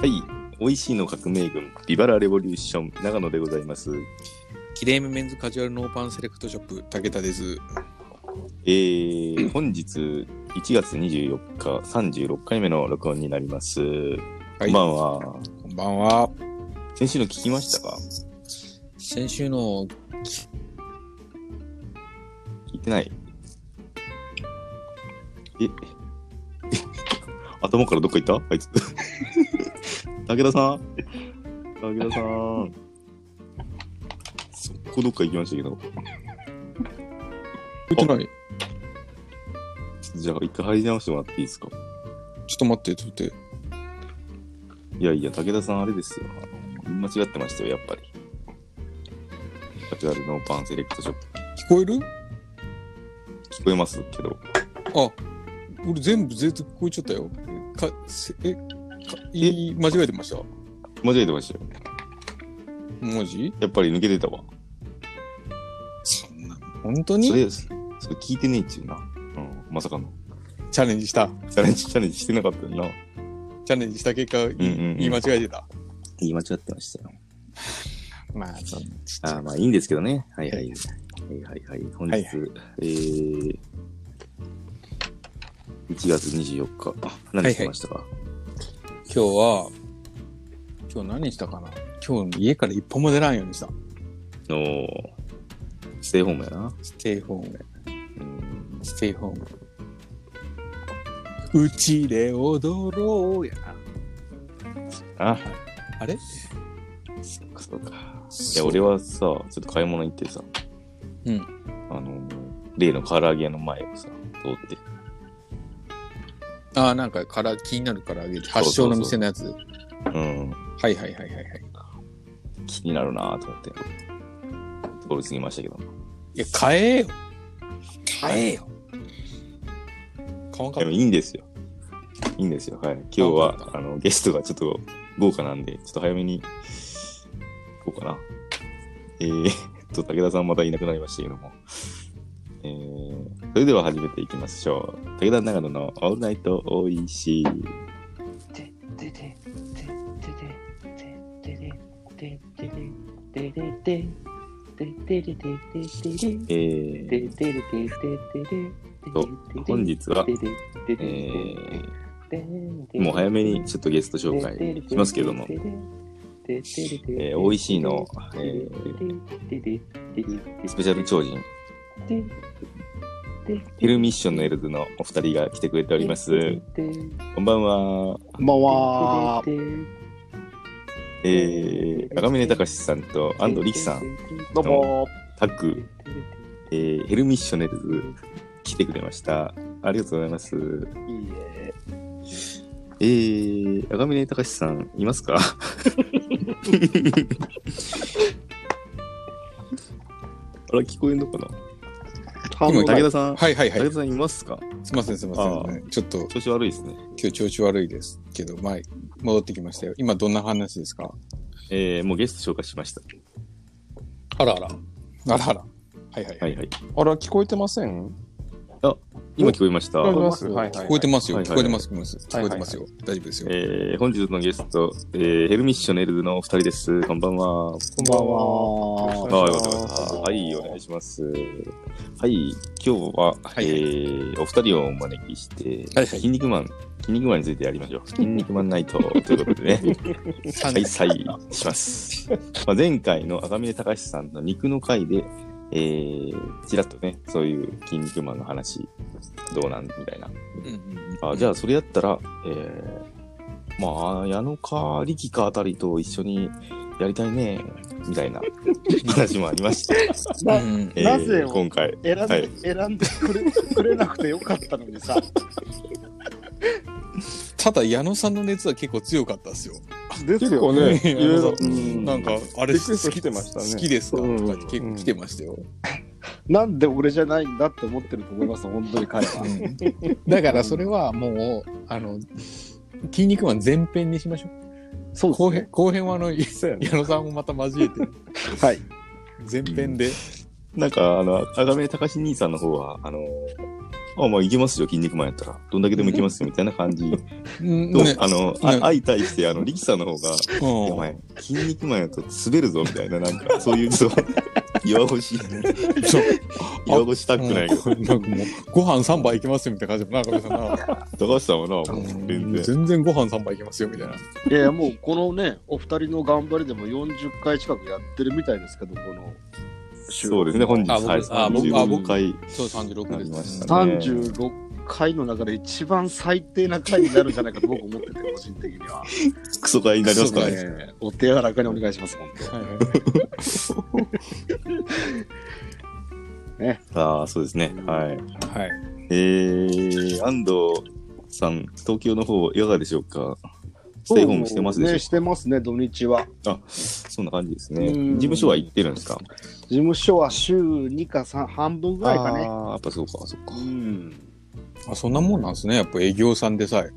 はい。美味しいの革命軍、ビバラレボリューション、長野でございます。キレイムメンズカジュアルノーパンセレクトショップ、武田です。えー、本日1月24日、36回目の録音になります。こんばんは。こんばんは。先週の聞きましたか？先週の、聞いてないえ、え、頭からどっか行った？あいつ。武田さん武田さん。そこどっか行きましたけど。見てないじゃあ一回入り直してもらっていいですか？ちょっと待って、ちょっと待って。いやいや、武田さんあれですよ。間違ってましたよ、やっぱり。カジュアルノーパンセレクトショップ。聞こえる？聞こえますけど。あ、俺全部全然聞こえちゃったよ。か、せえ、かいい間違えてました？間違えてましたよ。文字？やっぱり抜けてたわ。そんな、本当に？それ、それ聞いてねえっちゅうな。うん、まさかの。チャレンジした？チャレンジ、チャレンジしてなかったよな。チャレンジした結果、いいうんうんうん言い間違えてた？言い間違ってましたよ。まあ、そあーまあいいんですけどね。はいはい。はいはいはい。本日、はいえー、1月24日。あ、何してましたか、今日は、今日何したかな？今日家から一歩も出らんようにした。おーステイホームやな。ステイホーム。うん。ステイホーム。うちで踊ろうやな。あ、あれ？そっかそっか。いや、俺はさ、ちょっと買い物行ってさ、うん。あの、例の唐揚げ屋の前をさ、通って、ああ、なんかから気になるから揚げ、発祥の店のやつ。うん、はいはいはいはいはい。気になるなと思って、通り過ぎましたけど。いや、買えよ。買えよ。買わんかでも。いいんですよ。いいんですよ。はい。今日は、あの、ゲストがちょっと豪華なんで、ちょっと早めに行こうかな。えー、と、武田さんまたいなくなりましたけども。えー、それでは始めていきましょう。武田長野のオールナイトおいしい。えー、と、本日は、えー、もう早めにちょっとゲスト紹介しますけども、えー、美味しいの、えー、スペシャル超人、ヘルミッションのエルズのお二人が来てくれております。こんばんは。こんばんは。えー、赤嶺隆さんと安藤力さん、どうも。タッグ、えー、ヘルミッショネルズ来てくれました。ありがとうございます。いいえ。えー、赤嶺隆さん、いますか？あら、聞こえんのかな？今武田さん、はいはいはい。武田さんいますか？すいませんすいませあん。ちょっと調子悪いですね。今日調子悪いですけど、まあ、戻ってきましたよ。今どんな話ですか？えー、もうゲスト紹介しました。あらあら。あらあら。はいはい。はいはい。あら、聞こえてません？今聞こえました？聞こえますはいはい。聞こえてますよ。聞こえてます。聞こえてます。聞はいはいこえてますよ。大丈夫ですよ。えー、本日のゲスト、えー、ヘルミッショネルズのお二人です。こんばんは。こんばんは。はい、お願いします。はい、今日は、はいえー、お二人をお招きして、はいはい筋肉マン、筋肉マンについてやりましょう。筋肉マンナイト ということでね、開催します。まあ、前回の赤嶺隆さんの肉の回で、えー、ちらっとね、そういう筋肉マンの話、どうなんみたいな。うんうんあじゃあ、それやったら、えー、まあ、矢野か力かあたりと一緒にやりたいね、みたいな 話もありまして、なうんえーなぜ今回、選んで、はい選んでくれくれなくてよかったのにさ。ただ、矢野さんの熱は結構強かったですよ。です結構ね、いろいろ、うん。なんか、あれリクエスト来てましたね。好きですか？とうん。かって結構来てましたよ。なんで俺じゃないんだって思ってると思います、本当に彼は。だから、それはもう、あの、筋肉マン前編にしましょう。そう後編、後編はあの、ね。矢野さんもまた交えて、はい。前編で。なんか、あの、赤嶺隆兄さんの方は、あの、あ、まあ、いけますよ、筋肉マンやったら。どんだけでもいけますよ、みたいな感じ。うん。と、ね。あの、ねあ相対して、あの、力さんの方が、いやおうん前、筋肉マンやと滑るぞ、みたいな、なんか、そういう、そう、弱腰、そう。弱腰タックないけど、うん。なんかもう、ご飯3杯いけますよみたいな感じで、なんかさな、高橋さんはな、もううん。全然。全然ご飯3杯いけますよみたいな。いやいやもうこのね、お二人の頑張りでも40回近くやってるみたいですけど、このそうですね、本日、はい、あ僕あ僕35回。そう、36なりで。ますしたね36回の中で一番最低な回になるんじゃないかと僕思ってて、個人的には。クソ回になりますからね。ねお手柔らかにお願いします、本当。はいはいはいああ、そうですね。はい。はい。えー、安藤さん、東京の方、いかがでしょうか？ステイホームしてますでしょ？うかね、してますね、土日は。あ、そんな感じですね。うん事務所は行ってるんですか？事務所は週2か3、半分ぐらいかね。ああ、やっぱそうか、そうかう。ん。あ、そんなもんなんですね。やっぱ営業さんでさえ。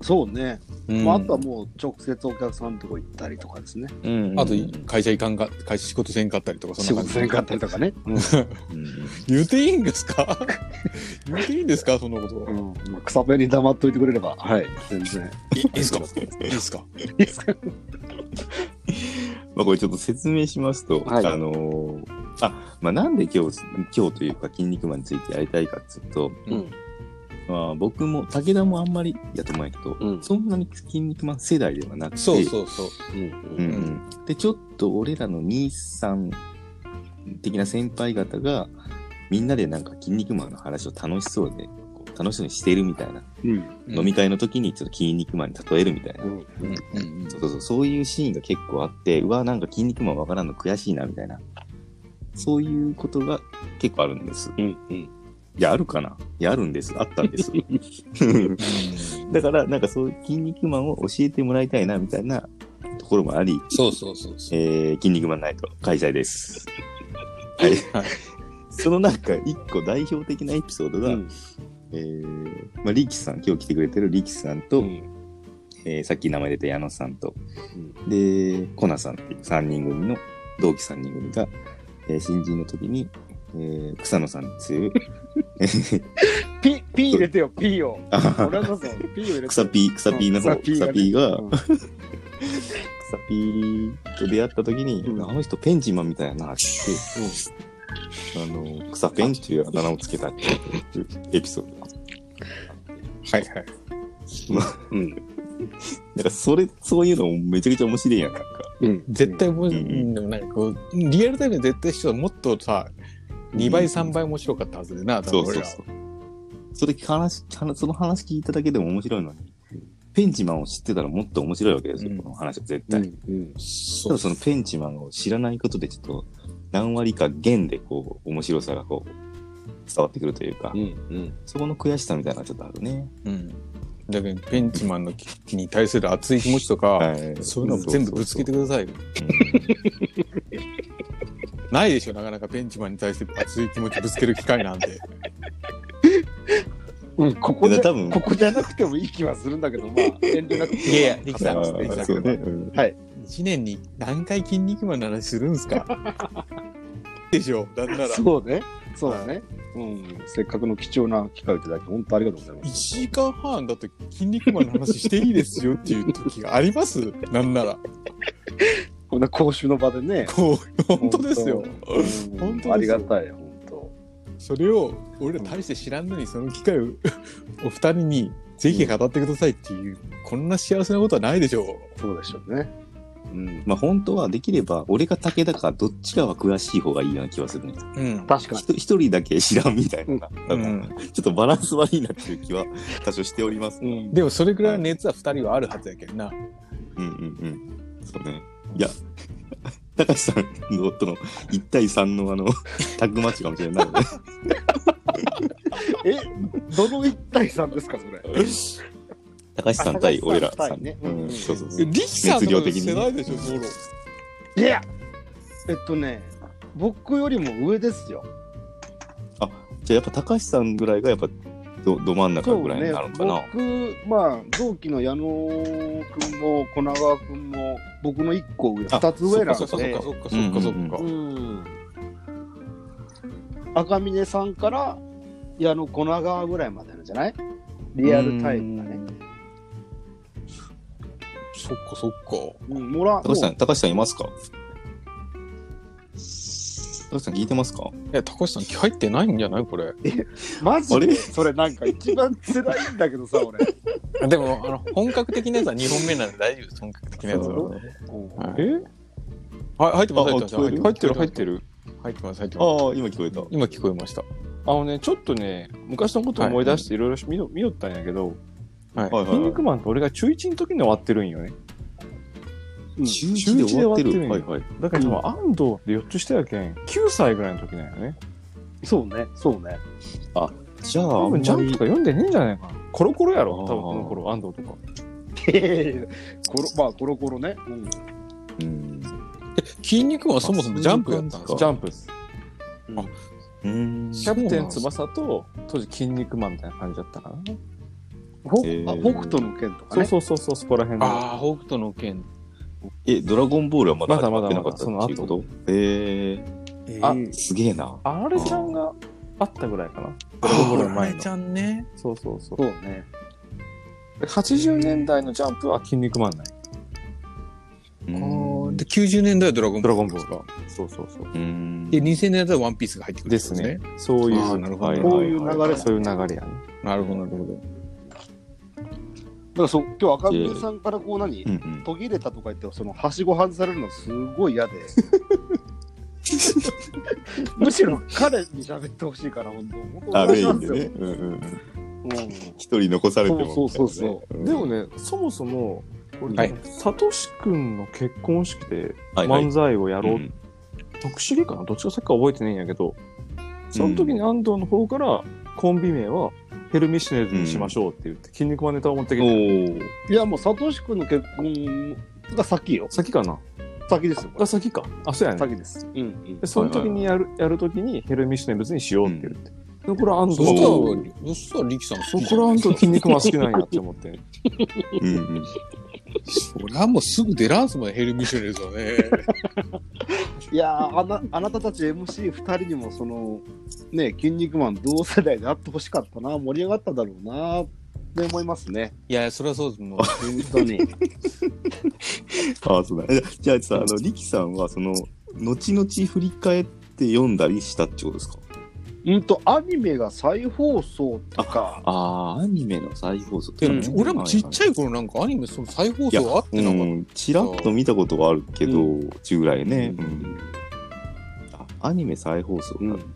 そうね。うんまあ、あとはもう直接お客さんのとこ行ったりとかですね。うんあと、会社行かんか、会社仕事せんかったりとか、そ仕んな感じ。事せんかったりとかね。うんうん 言うていいんですか？言うていいんですか？そんなこと。うん。草辺に黙っといてくれれば、はい、全然。いいいで すか？いいですか？いいですか？まあこれちょっと説明しますと、はいあのーあ、まあなんで今日、今日というか、筋肉マンについてやりたいかっていうと、うん。まあ僕も、武田もあんまりやと思うんやけど、うんそんなに筋肉マン世代ではなくて、そうそうそう。うん。うんうんで、ちょっと俺らの兄さん的な先輩方が、みんなでなんか筋肉マンの話を楽しそうで、こう楽しそうにしてるみたいな、うん。飲み会の時にちょっと筋肉マンに例えるみたいな、うん。うんうんうんそうそうそう、そういうシーンが結構あって、うわ、なんか筋肉マンわからんの悔しいな、みたいな。そういうことが結構あるんです。うん。うん。いや、あるかな？いや、あるんです。あったんです。だから、なんかそういう筋肉マンを教えてもらいたいな、みたいなところもあり、そうそうそうそう。えー、筋肉マンナイト開催です。はい。はいそのなんか一個代表的なエピソードが、うんえー、まあ、リキさん、今日来てくれてるリキさんと、うんえーさっき名前出た矢野さんと、で、コナさんっていう3人組の同期3人組が、えー新人の時に、えー草野さんっていう、ピ、ピー入れてよ、ピーを。あ俺こそ、ピ入れて。草ピー、草ピーの方、うん草草ピーが、うん草ピーと出会った時に、うんあの人ペンチマンみたいやなって言って、あの、草ペンっていうあだ名をつけたっていうエピソード。はいはい。うん。だからそれ、そういうのもめちゃくちゃ面白いやん、なんか。うん。絶対もう、んでもなんかこう、リアルタイムで絶対人はもっとさ、2倍、3倍面白かったはずでな、そうそうそう。それ話、話その話聞いただけでも面白いのに、ペンチマンを知ってたらもっと面白いわけですよ、うんこの話は絶対。うん。うん。ただそのペンチマンを知らないことでちょっと何割か減でこう面白さがこう伝わってくるというか、うん。うん。そこの悔しさみたいなちょっとあるね。うん。だけど、ペンチマンのきに対する熱い気持ちとか、はいそういうの全部ぶつけてくださいよ。ないでしょ、なかなかペンチマンに対して熱い気持ちぶつける機会なんて。うん、ここじゃ、多分ここじゃなくてもいい気はするんだけど、まあ、遠慮なくて。いやいやリキさんあ話していただーそうね。ければうん1年に何回筋肉マンの話するんすか？でしょ、なんなら。そうね。そうだね。うん。せっかくの貴重な機会をいただき、本当ありがとうございま1す。時間半だって筋肉マンの話していいですよっていう時があります？なんなら。こんな講習の場でね。本当ですよ。うん本当ですよありがたい、本当。それを俺ら大して知らんのにその機会を お二人にぜひ語ってくださいっていう、こんな幸せなことはないでしょう。そうでしょうね。うん。まあ本当はできれば俺が武田かどっちかは詳しい方がいいような気はするね。うん。確かに。一人だけ知らんみたいな。うなんちょっとバランス悪いなっていう気は 多少しております。うん。でもそれぐらいの熱は二人はあるはずやけんな。うんうんうん。そうね。いや、高橋さんのとの1対3のあの、タッグマッチかもしれないので。え、どの一対さんですか、それ？高橋さん対俺ら高橋さんさん。対ねうんうん、そうそうそう。リキさんとかでしょ、ソロ。いや、えっとね、僕よりも上ですよ。じゃあやっぱ高橋さんぐらいがやっぱどど真ん中ぐらいになるのかな。僕、まあ、同期の矢野くんも、小長くんも、僕の一個上、あ二つ上なんそっかそっでか、そっかそっかそっか。うん。赤峰さんから、矢の粉川ぐらいまでなんじゃない？リアルタイムがね。そっかそっか。うん、もら高橋さん、高橋さんいますか？高橋さん聞いてますか？いや、高橋さん、入ってないんじゃない？これ。マジで？それなんか一番辛いんだけどさ、俺。でも、あの、本格的なやつは2本目なんで大丈夫です。本格的なやつは。うんはいえはい入ってます、あ入ってます。入ってる入ってる。入ってます、入ってます。ああ、今聞こえた。今聞こえました。あのね、ちょっとね、昔のことを思い出していろいろ見よ見よったんやけど、はい。はい筋肉マンって俺が中1の時に終わってるんよね。うん中1で終わってる。はいはい。だから多分安藤って4つ下やけん、9歳ぐらいの時なんよね。そうね、そうね。じゃあ、あ多分ジャンプとか読んでねえんじゃないかな。コロコロやろ、多分この頃、安藤とか。コロまあ、コロコロね。うんうん。筋肉マンはそもそもジャンプやったんですか？ジャンプです。うんうーん。キャプテン翼と当時筋肉マンみたいな感じだったかな。ほえーあ北斗の剣とかそうね。そうそうそう、そこら辺の。ああ、北斗の剣。え、ドラゴンボールはまだまだまってなかったっていうこと？ええあー、すげえな。あれちゃんがあったぐらいかな。ドラゴンボールの前のあれち。ゃんね。そうそうそう。そうね。80年代のジャンプは筋肉マンない。で、90年代はドラゴンドラゴンボーですか。ル。そうそうそう。うん。で、2000年代はワンピースが入ってくるんですね。。そういう、あーなるほどはいこういう流れそういう流れやね。なるほど、なるほど。だからそう今日赤木さんからこう何、うんうん。途切れたとか言ってそのはしご外されるのすごい嫌で。むしろ彼に喋ってほしいから本当本当あ、メインでね。うんうんうん。うん。一人残されても。そうそうそうう。んでもね、そもそも、俺はい。サトシ君の結婚式ではいはい。漫才をやろう、うん特殊技かな？どっちかさっきか覚えてないんやけど、その時に安藤の方からコンビ名はヘルミシネルズにしましょうって言って、筋肉マンネタを持ってきおて、ー。いやもうサトシ君の結婚が先よ。先かな。先ですよこあ、先か。あ、そうやれね。先です。うんうん。で、その時にやる、やる時にヘルミシネルズにしようって言って。でこれは安そ藤したら、そしたら、力さんそ好きじゃん。こら安藤筋肉マン好きなんやって思って。うんうん。そりゃもうすぐ出らんすもんね、ヘルミシュネルズはね。いやーあなあなたたち MC2 人にもそのね筋肉マン同世代であってほしかったな盛り上がっただろうなって思いますねいや、それはそうです。もう、本当にあ、そうだ。えじゃあさ、あの、リキさんは、その、後々振り返って読んだりしたってことですか？うんとアニメが再放送とかああ、アニメの再放送。俺もちっちゃい頃なんかアニメその再放送あってなかっうん、ちらっと見たことはあるけど、う中ぐらいね。ううんアニメ再放送か。うん。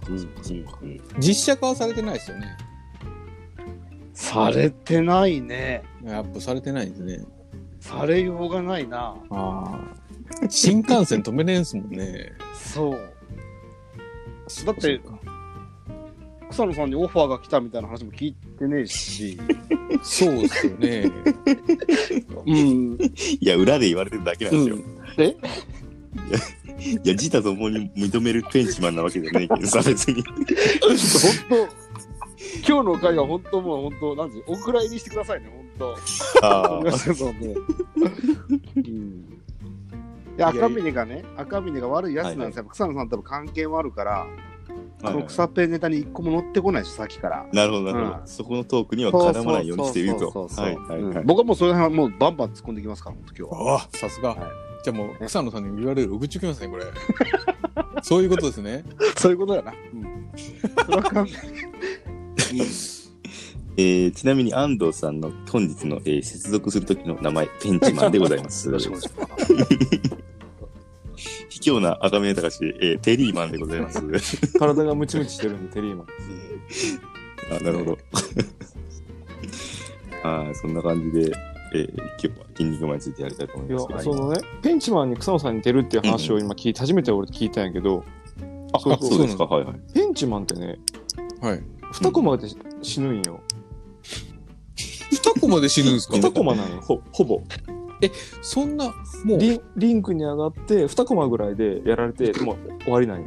実写化はされてないですよね。されてないねやっぱされてないですね。されようがないなああ。新幹線止めれんすもんね。そうだって草野さんにオファーが来たみたいな話も聞いてねえし。そうですよね。うん。いや、裏で言われてるだけなんですよ。え？いや、自他ともに認めるペンチマンなわけじゃないけどさ、別に。本当？今日の回は本当もう本当なんてお蔵入りしてくださいね本当。あすみません。そうねうんで赤峰がね赤峰が悪いやつなんですよ、草野さんと多分関係もあるから、あ、この草ペンネタに一個も乗ってこないでしょさっきから。なるほど、なるほど。うん。そこのトークには絡まないようにしていると。僕はもうそれはもうバンバン突っ込んできますから本当今日は。ああ、さすが。はい。じゃあもう、草野さんに言われる愚痴きますね、これ。そういうことですね。そういうことやな、うん、それは勘弁。えーちなみに安藤さんの本日の、えー接続する時の名前、ペンチマンでございます。よろしくお願いします。卑怯な赤目高し、えーテリーマンでございます。体がムチムチしてるんで、テリーマン。あ、なるほど。はい、そんな感じで、えー今日は筋肉マンについてやりたいと思いいやます。、そのね、ペンチマンに草野さんに似てるっていう話を今聞いて、初めて俺聞いたんやけど、あ、そうそうですか、はいはい。ペンチマンってね、はい。2コマで死ぬんよ。二コマで死ぬんですか？2コマなのよ、ほほぼ。そんな、もう、リンリンクに上がって、2コマぐらいでやられて、もう終わりなんよ。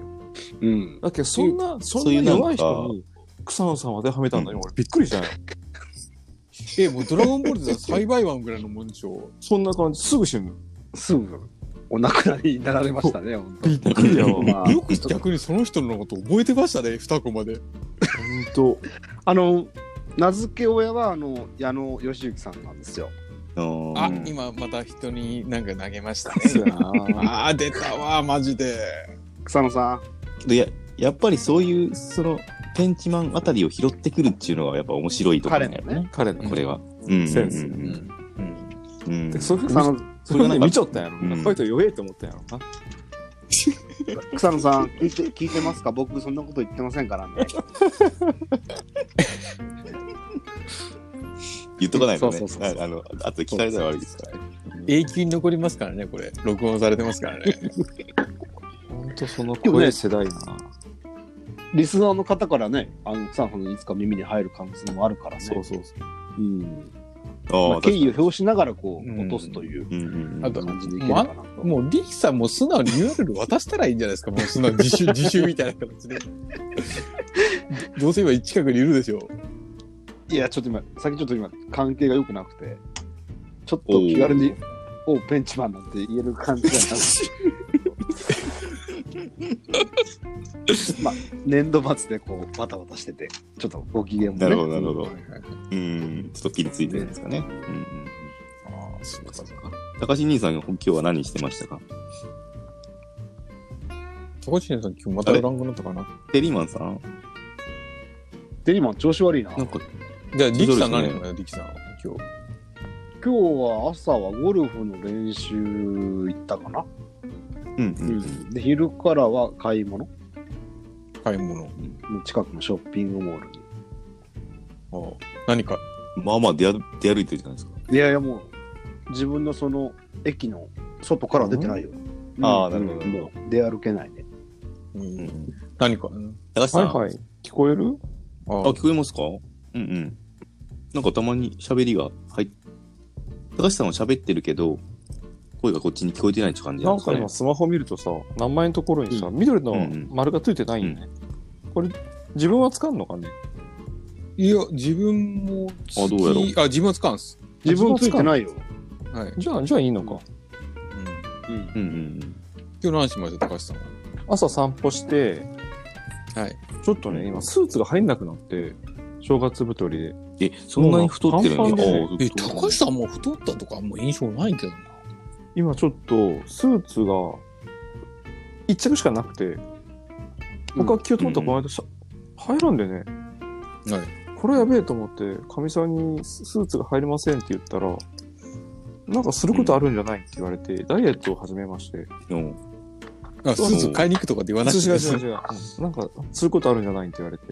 うんだけど、そんな、そんそういうなんかな弱い人に、草野さんは当てはめたんだよ。俺びっくりしたよ。え、もうドラゴンボールでは栽培湾ぐらいのもんでしょ。そんな感じ、すぐ死ぬ。すぐお亡くなりになられましたね 本当びっくりやわ。まあ よく逆にその人のこと覚えてましたね、二コマで。当。あの、名付け親は、あの、矢野義行さんなんですよ。あ今また人になんか投げましたね。あー、出たわ、マジで。草野さん。でややっぱりそういうそのペンチマンあたりを拾ってくるっていうのがやっぱ面白いところだよ彼のね。彼のこれは。うんセンスうんうん。うんうんでそういうふう草に野そ見ちゃったんやろうんな。ファイト弱えと思ったんやろな。草野さん聞いて、聞いてますか？僕そんなこと言ってませんからね。言っとかないとね。そうそうそうそう。ああのあと聞かれたら悪いですからね。永久に残りますからね、これ。録音されてますからね。ほんとその声世代な。リスナーの方からね、あの草野さんのいつか耳に入る可能性もあるからね。そうそうそう。う。ん。敬意を表しながらこう、うん落とすという感じでいければなと。もう、リキさん。も素直に URL 渡したらいいん。じゃないですか。もう素直に自習、自習みたいな形で。どうせ今近くにいるでしょ。いや、ちょっと今、さっきちょっと今、関係が良くなくて、ちょっと気軽に、おう、ペンチマンなんて言える感じじゃなくて。まあ、年度末でこう、バタバタしてて、ちょっとご機嫌もね。なるほど、なるほどうん、ちょっとピリついてるんですかね。うんうんああ、そうかそうか。高橋兄さん、今日は何してましたか？高橋さん、今日またおらんくなったかな？テリーマンさん？デリマン調子悪いな。今なんか、じゃあ、リキさんそうですね何かな、リキさんは今日。日は朝はゴルフの練習行ったかな？うんうんで、昼からは買い物。買い物。近くのショッピングモールに。ああ何か？うん。まあまあ出歩出歩いてるじゃないですか。いやいや、もう、自分のその、駅の外からは出てないよ。うんなるほどなるほどもう出歩けないね。うんうん何か？高橋さん、はいはい。聞こえる？ああ、聞こえますか？うんうん。なんかたまに喋りが入っ高橋さんは喋ってるけど、声がこっちに聞こえてないって感じなですかねなんんか今。スマホ見るとさ、名前のところにさ、緑の丸がついてないんね。これ、自分は使うのかね？いや、自分もつきあどうやろうあ、自分は使うんす。自分ついてないよ。はい。じゃあ、じゃあいいのか。うん。うん。うんうん今日何しました、高橋さんは。朝散歩して、はい。ちょっとね、今スーツが入んなくなって、正月太りで。うん。え、そんなに太ってるんであえ、高橋さんもう太ったとかあんま印象ないけどな。今ちょっと、スーツが、一着しかなくて、僕は気を取ったこの間さ、入らんでね、はい。これやべえと思って、かみさんにスーツが入りませんって言ったら、なんかすることあるんじゃないって言われて、ダイエットを始めまして。うんあ、スーツ買いに行くとかって言わなくて違う違う違う。うんなんか、することあるんじゃないって言われて。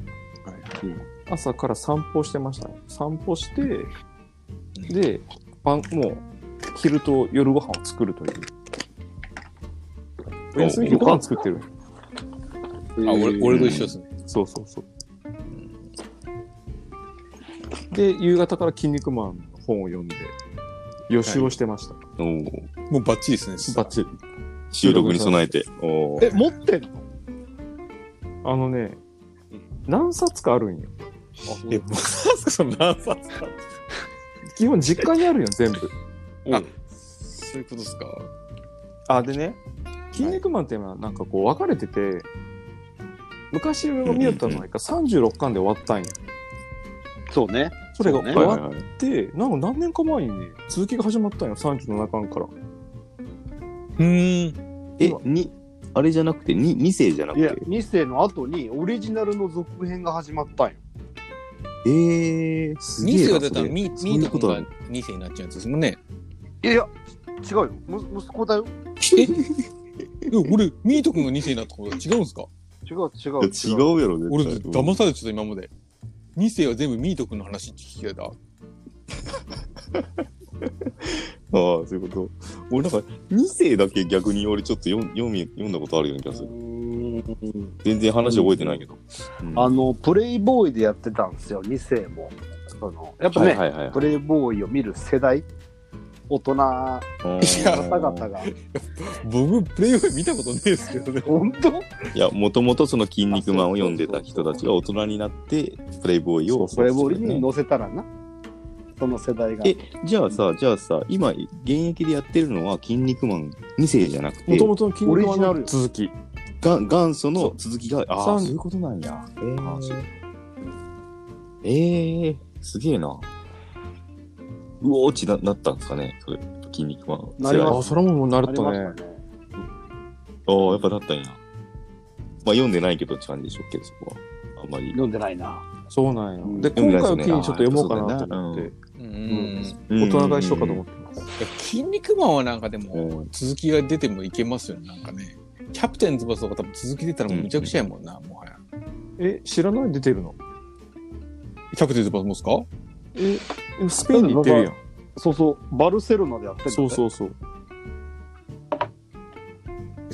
はい朝から散歩してましたね。散歩して、で、晩、もう、昼と夜ご飯を作るという。お休みにご飯作ってる。あ、俺、俺と一緒ですね。そうそうそう。で、夕方から筋肉マンの本を読んで、予習をしてました。おーもうバッチリですね。バッチリ。収録に備えて。おーえ、持ってんの？あのね、何冊かあるんよ。え、か、その何冊か。基本実家にあるよ、全部。あ、そういうことですか。あ、でね、筋肉マンっていうのはなんかこう分かれてて、昔俺が見よったのは36巻で終わったんよ。そうね。それが終わっはいはいはい。て、なんか何年か前にね、続きが始まったんよ、37巻から。うーん。え、に、あれじゃなくて、に2世じゃなくいやて、、2世の後にオリジナルの続編が始まったんよ。えー、すげ2えな。世が出たら、ミート君がことなの2世になっちゃうやつですもんね。いやいや、違うよ。む息子だよ。え？俺、ミート君が2世になったこと違うんすか？違う違う違うやろ、絶対俺、騙されてた、今まで。2世は全部ミート君の話って聞きた。ああ、そういうこと。俺なんか、2世だけ逆に俺ちょっと読ん読み読んだことあるような気がする。全然話覚えてないけど。うんあの、プレイボーイでやってたんですよ、2世も。そのやっぱね、はいはいはいはい。プレイボーイを見る世代、大人のいや方々が、僕、プレイボーイ見たことねえですけどね。本当？いや、もともとその筋肉マンを読んでた人たちが大人になって、プレイボーイを。プレイボーイに載せたらな、その世代が。えじゃあさ、じゃあさ、今、現役でやってるのは筋肉マン2世じゃなくても、ともとの筋肉マンのオリジナル続き。が元祖の続きが、ああ、三そういうことなんや。えーええすげえな。うおーちななったんですかね、それ、筋肉マン。あ、なりますそれももうなあるとね。ああ、やっぱなったんや。まあ読んでないけどって感じでしょうけど、そこは。あんまり。読んでないな。そうなんよ。うんで、今回を機にちょっと読もうかなと思って、うん。大人買いしようかと思ってます。筋肉マンはなんかでもうん続きが出てもいけますよね、なんかね。キャプテン翼とか多分続き出たらもうむちゃくちゃやもんな、もはや。え、知らない？出てるの？キャプテン翼もですか？え、スペインに行ってるやん。そうそう、バルセロナでやってるそうそうそう。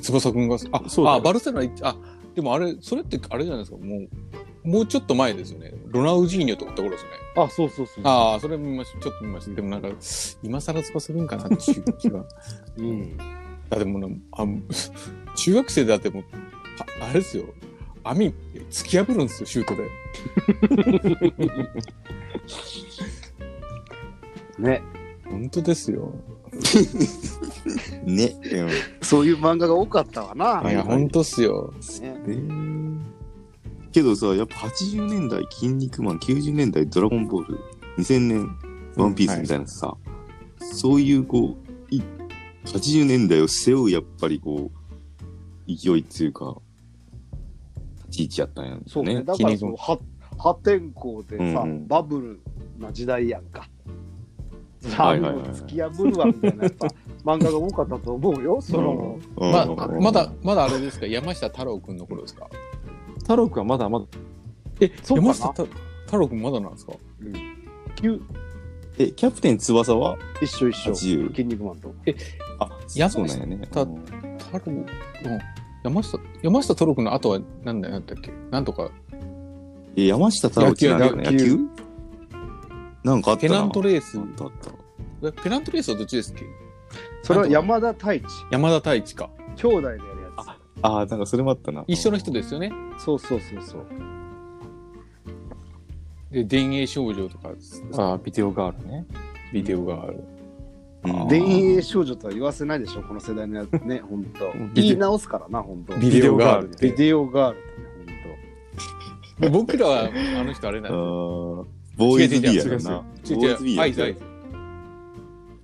翼くんが、あ、そうあ、バルセロナ行って、あ、でもあれ、それってあれじゃないですか、もう、もうちょっと前ですよね。ロナウジーニョとかってことですよね。あ、そうそうそう。ああ、それ見ました。ちょっと見ました。でもなんか、今更翼くんかなっていう気が。うん。あ、でもね、あ中学生だってもう、ああれですよ。網突き破るんですよ、シュートで。ね。本当ですよ。ね。うんそういう漫画が多かったわな。いや、本当っすよ。ねえーけどさ、やっぱ80年代、筋肉マン、90年代、ドラゴンボール、2000年、ワンピースみたいなさ、そういうこう、い80年代を背負う、やっぱりこう、勢いっていうか、立ち位置やったんやね。そうね。だからその、は破天荒でさ、うんうんバブルな時代やんか。はいはいはい。突き破るわみたいなやっぱ 漫画が多かったと思うよ。その、うん。まうんまだ、まだあれですか？山下太郎くんの頃ですか？太郎くんはまだまだ、え、そうかな？山下太太郎くんまだなんですか？急え、キャプテン翼は？一緒一緒。80筋肉マンと。あ、山そうなんやね。太郎、うん。山下、山下太郎くんの後は何だなんだっけ？なんとか、え、山下太郎って何野球野球なんかあったな。ペナントレースあ、ったペナントレースはどっちですっけ？それは山田太一。山田太一か。兄弟でやるやつ。ああ、なんかそれもあったな。一緒の人ですよね？そうそうそうそう。で、田園少女とか、あビデオガールね。ビデオがある。うん。田園少女とは言わせないでしょ、この世代のやつね、ほんと。言い直すからな、ほんと。ビデオガールビデオガールとね、で僕らは、あの人あれなんあですよ。ーボーイズビーやな。ボーイズビーやアイズ、アイズ。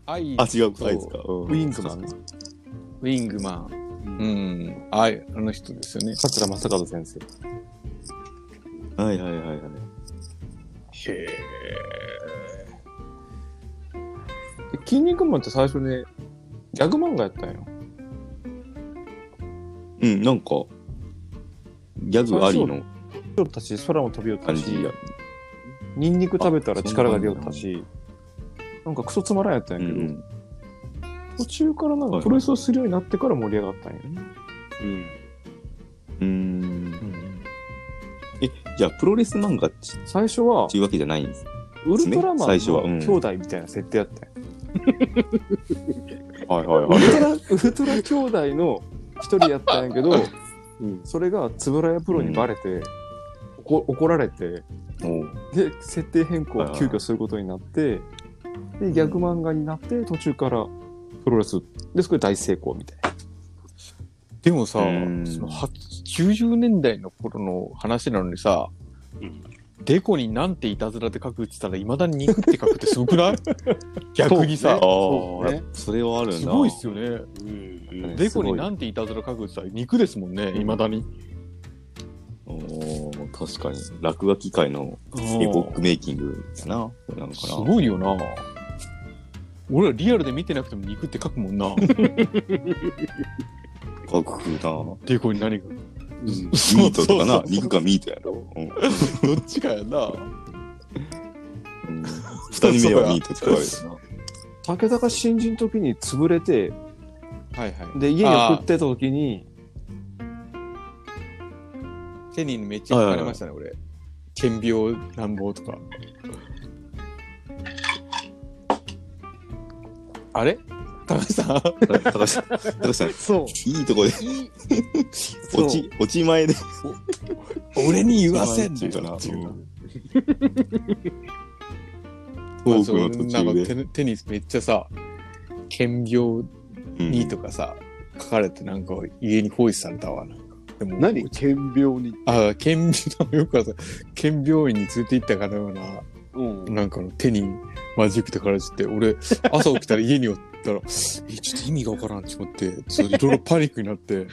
アイあ、ズ、違う、アイズか？うんウィングマン。ウィングマン。うん。あい、あの人ですよね。桂正和先生。はいはいはいはい。へえ。で筋肉マンって最初ね、ギャグ漫画やったんよ。うん、なんか、ギャグありの飛びたし、空も飛びよったし感じ、や。ニンニク食べたら力が出よったし、なんかクソつまらんやったんやけど、うん。途中からなんかプロレスをするようになってから盛り上がったんやね。うん。うーん。え、じゃあ、プロレス漫画っ最初はて、いうわけじゃないんです。ウルトラマン最初はうんの兄弟みたいな設定やったんや。はいはいウルトラ、ウルトラ兄弟の一人やったんやけど、うん。それが円谷プロにバレて、怒怒られて、で、設定変更を急遽することになって、で、ギャグ漫画になって、途中からプロレス。で、そこで大成功みたいな。でもさ、うんそのは90年代の頃の話なのにさ、うんデコになんていたずらで書くって言ったら、いまだに肉って書くってすごくない？逆にさ、あそうねあ、それはあるな。すごいっすよね。うん。デコになんていたずら書くって言ったら肉ですもんね、いまだに。おー確かに。落書き界のエポックメイキングやな。なのすかな。ごいよな。俺らリアルで見てなくても肉って書くもんな。書くな。デコに何か。ミートとかな肉かミートやろ。うんどっちかやな。うん二人目はミートって言われるな。武田が新人の時に潰れて、はいはい。で、家に送ってた時に、手にめっちゃ書かれましたね、俺。顕病乱暴とか。あれ？高橋さん？高橋さん、高橋さん、そう。いいとこで、落ち、落ち前で。俺に言わせんっていうかな。トークの途なんか中で。テテニスめっちゃさ、顕病うんにとかさ、書かれてなんか家に放置されたわ。なでも何？顕病に。ああ、顕病、よくある顕病院に連れて行ったかのような、うん。なんかの手にマジックってからって、俺、朝起きたら家におったら、え、ちょっと意味がわからんって思って、ちょっといろいろパニックになって、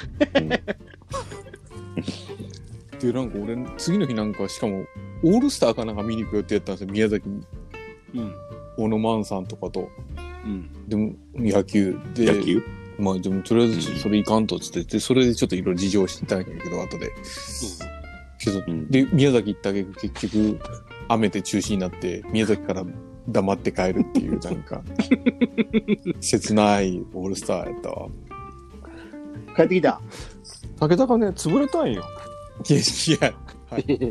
で、なんか俺、次の日なんか、しかも、オールスターかなんか見に行く予定やったんですよ、宮崎に。うん。小野万さんとかと。うん。でも、野球で、野球？まあでも、とりあえずそれいかんとっつって、で、それでちょっといろいろ事情を知ったんやけど、後で。けど、うんで、宮崎行ったけど、結局、雨で中止になって、宮崎から黙って帰るっていう、なんか、切ないオールスターやったわ。帰ってきた？武田がね、潰れたんよ。いや、いや、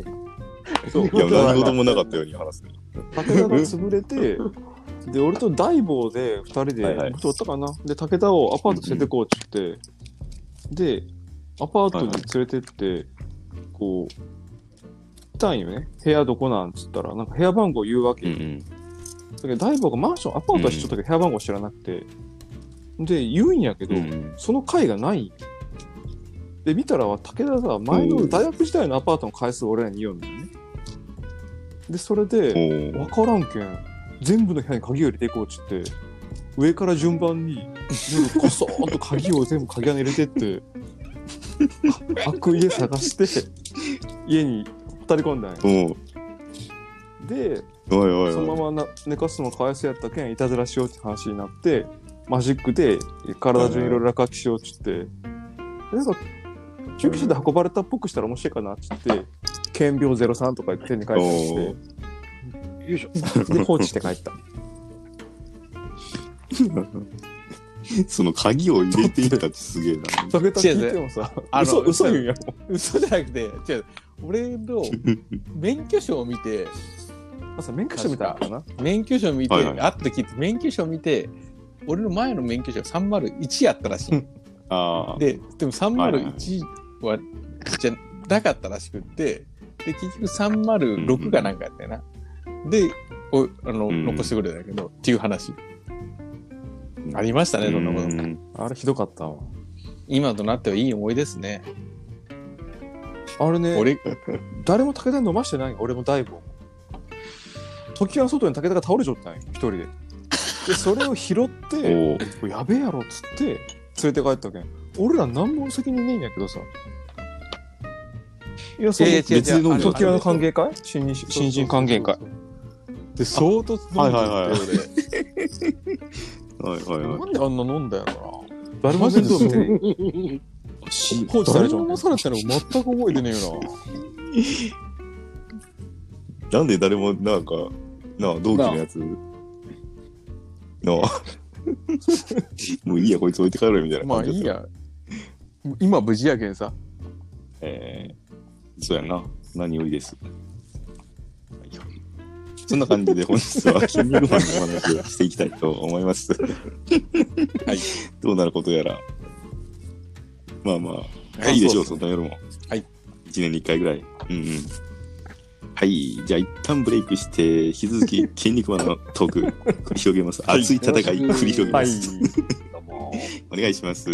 そういや、何事もなかったように話す。武田が潰れて、で、俺と大坊で二人で、はいはい僕とおったかな。で、武田をアパート連れてこうって言って、で、アパートに連れてって、こう、来たんよね。部屋どこなんつったら、なんか部屋番号言うわけよ。うんうん。だけど大坊がマンション、アパートは知っとったけど、部屋番号知らなくて。で、言うんやけど、うんその階がないんよで、見たら、武田さ、前の大学時代のアパートの回数俺らに言うんだよね。で、それで、おわからんけん、全部の部屋に鍵を入れていこうっつって、上から順番に、こそーっと鍵を全部鍵穴に入れてって、あ開く家探して、家に二人込んだんよ。おで、おいおいその。ままな寝かすのかわいそうやったけん、いたずらしようって話になって、マジックで体中にいろいろ落書きしようっつって、でなんか、救急車で運ばれたっぽくしたら面白いかなっつって、検病03とか言って手に書いたりして、よいしょ。で、放置して帰った。その鍵を入れていったってすげえな。武田聞いてもさ、あの嘘、嘘言うんやもん。嘘じゃなくて、違う、俺の免許証を見て、朝免許証みたかな？免許証見て、はいはいあった時って免許証見て、俺の前の免許証が301やったらしい。ああ。で、でも301は、じゃなかったらしくって、で、結局306がなんかやったよな。で、おあの、うん残してくれたんだけど、っていう話。ありましたね、そんなこと。うんあれひどかったわ。今となってはいい思いですね。あれね、俺、誰も武田に飲ましてないよ俺も大悟も。時は外に武田が倒れちゃったんよ、一人で。で、それを拾って、おやべえやろっつって、連れて帰ったけん。俺ら何も責任ねえんやけどさ。いや、そのいやいや違う違う別の時はの歓迎会？新日新人歓迎会。で、相当飲んではいはいはいて、はいはい俺。はなんであんな飲んだやろ誰も面倒見てねえい。し放置されちゃう飲まされたの全く覚えてねえよなんで誰もなんか、なあ、同期のやつ、なあ、もういいや、こいつ置いて帰ろうみたいな。まあいいや。今無事やけんさ。えー、そうやな。何よりです。そんな感じで本日は筋肉マンのお話をしていきたいと思います。はい。どうなることやら。まあまあ、いいでしょう、そんな夜も。はい。一年に一回ぐらい。うんうん。はい。じゃあ一旦ブレイクして、引き続き 筋肉マンのトーク 繰り広げます。熱い戦い繰り広げます。どうも。お願いします。